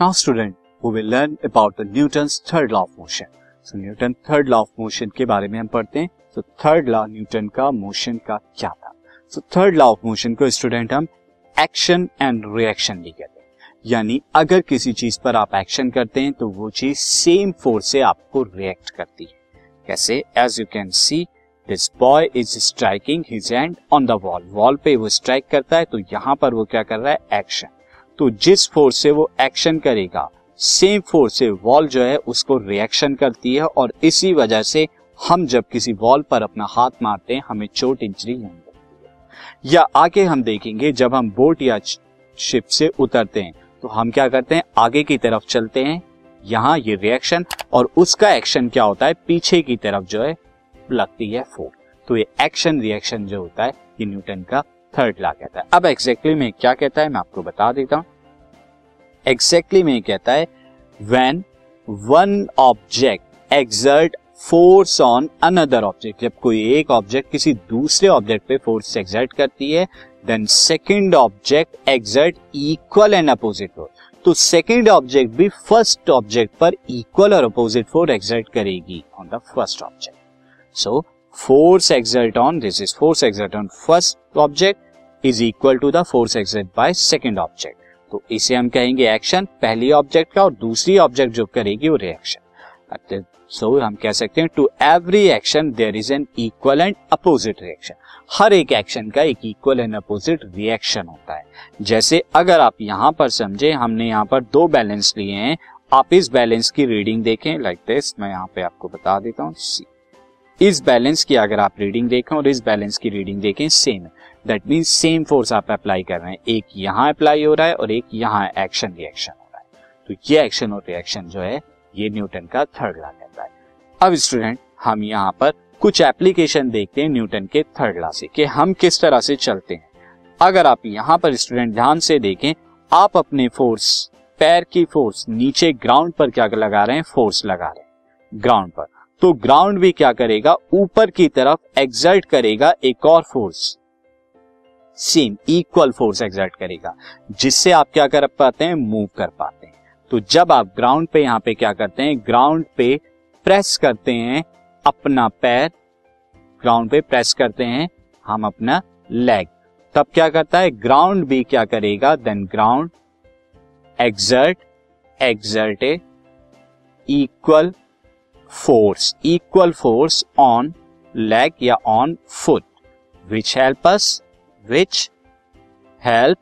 Now student we will learn about the Newton's third law of motion so Newton third law of motion के बारे में हम पढ़ते हैं। सो थर्ड लॉ न्यूटन का motion का क्या था? So third law of motion को स्टूडेंट हम एक्शन एंड रिएक्शन भी कहते हैं। यानी, अगर किसी चीज़ पर आप एक्शन करते हैं तो वो चीज़ सेम फोर्स से आपको रिएक्ट करती है। कैसे? As you can see this boy is striking his hand on the wall wall पे वो स्ट्राइक करता है तो यहाँ पर वो क्या कर रहा है? एक्शन तो जिस फोर्स से वो एक्शन करेगा, सेम फोर्स से वॉल जो है उसको रिएक्शन करती है और इसी वजह से हम जब किसी वॉल पर अपना हाथ मारते हैं, हमें चोट इंजरी नहीं या आगे हम देखेंगे, जब हम बोट या शिप से उतरते हैं तो हम क्या करते हैं? आगे की तरफ़ चलते हैं, यहाँ ये रिएक्शन और उसका एक्शन क्या होता है? पीछे की तरफ़ जो है, लगती है फोर्स। तो ये एक्शन रिएक्शन जो होता है, ये न्यूटन का थर्ड लॉ कहता है। अब एग्जैक्टली में क्या कहता है, मैं आपको बता देता हूँ। एग्जैक्टली में कहता है when one object exert force on another object जब कोई एक ऑब्जेक्ट किसी दूसरे ऑब्जेक्ट पे फोर्स एक्सर्ट करती है then second object exert equal and opposite force तो सेकेंड ऑब्जेक्ट भी फ़र्स्ट ऑब्जेक्ट पर इक्वल और अपोजिट फोर्स एक्सर्ट करेगी on the first object so force exert on this is force exert on first object is equal to the force exert by second object तो इसे हम कहेंगे action पहली object का और दूसरी ऑब्जेक्ट जो करेगी वो रिएक्शन सो हम कह सकते हैं to every action there is an equal and opposite reaction हर एक एक्शन का एक इक्वल एंड अपोजिट रिएक्शन होता है. जैसे अगर आप यहाँ पर समझे, हमने यहाँ पर दो बैलेंस लिए हैं, आप इस बैलेंस की रीडिंग देखें लाइक like दिस मैं यहाँ पे आपको बता देता हूँ इस बैलेंस की अगर आप रीडिंग देखें और इस बैलेंस की रीडिंग देखें सेम है। दैट मीन सेम फोर्स आप अप्लाई कर रहे हैं। एक यहाँ अप्लाई हो रहा है और एक यहाँ एक्शन रिएक्शन हो रहा है। तो ये एक्शन और रिएक्शन जो है, ये न्यूटन का थर्ड लॉ कहता है। अब स्टूडेंट हम यहाँ पर कुछ एप्लीकेशन देखते हैं न्यूटन के थर्ड लॉ से कि हम किस तरह से चलते हैं। अगर आप यहाँ पर स्टूडेंट ध्यान से देखें, आप अपने फोर्स पैर की फोर्स नीचे ग्राउंड पर क्या लगा रहे हैं? फोर्स लगा रहे हैं। ग्राउंड पर। तो ग्राउंड भी क्या करेगा? ऊपर की तरफ़ एग्जर्ट करेगा एक और force same equal force exert करेगा। जिससे आप क्या कर पाते हैं? मूव कर पाते हैं। तो जब आप ग्राउंड पे यहाँ पे क्या करते हैं? ग्राउंड पे प्रेस करते हैं अपना पैर। ग्राउंड पे प्रेस करते हैं हम अपना लेग तब क्या करता है? ग्राउंड भी क्या करेगा? Then ground exert exert equal force equal force on leg या on foot which help us which help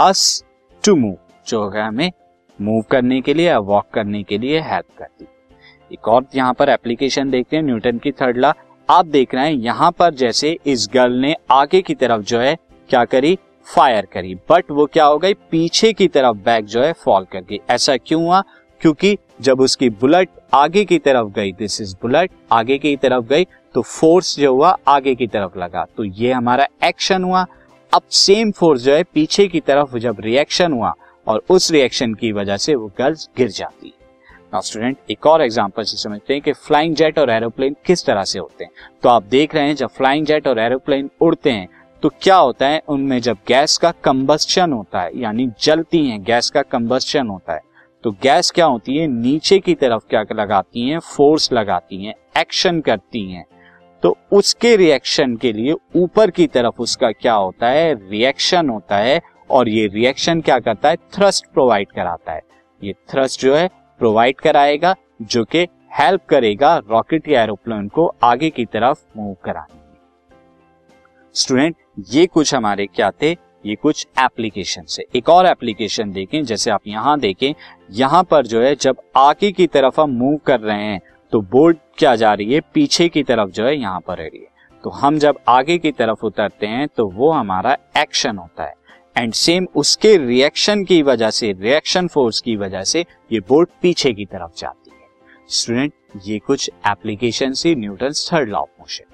us to move जो है हमें मूव करने के लिए या वॉक करने के लिए हेल्प करती एक और यहाँ पर एप्लीकेशन देखते हैं न्यूटन की थर्ड लॉ आप देख रहे हैं, यहाँ पर जैसे इस गर्ल ने आगे की तरफ़ जो है, क्या करी? फायर करी। बट वो क्या हो गई? पीछे की तरफ़ बैक जो है फॉल कर गई। ऐसा क्यों हुआ? क्योंकि जब उसकी बुलेट आगे की तरफ़ गई दिस इज़ बुलेट, आगे की तरफ़ गई तो फोर्स जो हुआ, आगे की तरफ़ लगा। तो ये हमारा एक्शन हुआ। अब सेम फोर्स जो है, पीछे की तरफ़ जब रिएक्शन हुआ, और उस रिएक्शन की वजह से वो गर्ल्स गिर जाती। है स्टूडेंट एक और एग्जांपल से समझते हैं कि फ्लाइंग जेट और एरोप्लेन किस तरह से होते हैं। तो आप देख रहे हैं, जब फ्लाइंग जेट और एरोप्लेन उड़ते हैं तो क्या होता है? उनमें जब गैस का कंबस्शन होता है, यानी जलती हैं, गैस का कंबस्शन होता है तो गैस क्या होती है? नीचे की तरफ़ क्या लगाती है? फोर्स लगाती है, एक्शन करती है। तो उसके रिएक्शन के लिए ऊपर की तरफ़ उसका क्या होता है? रिएक्शन होता है और ये रिएक्शन क्या करता है? थ्रस्ट प्रोवाइड कराता है। ये थ्रस्ट जो है, प्रोवाइड कराएगा, जो कि हेल्प करेगा रॉकेट या एरोप्लेन को आगे की तरफ़ मूव कराने में। स्टूडेंट, ये कुछ हमारे क्या थे? ये कुछ एप्लीकेशन से। एक और एप्लीकेशन देखें, जैसे आप यहाँ देखें, यहाँ पर जो है, जब आगे की तरफ़ हम मूव कर रहे हैं तो बोर्ड क्या जा रही है? पीछे की तरफ़ जो है, यहाँ पर रही है। तो हम जब आगे की तरफ़ उतरते हैं तो वो हमारा एक्शन होता है। एंड सेम उसके रिएक्शन की वजह से रिएक्शन फोर्स की वजह से, ये बोर्ड पीछे की तरफ़ जाती है। स्टूडेंट ये कुछ एप्लीकेशन से Newton third law of motion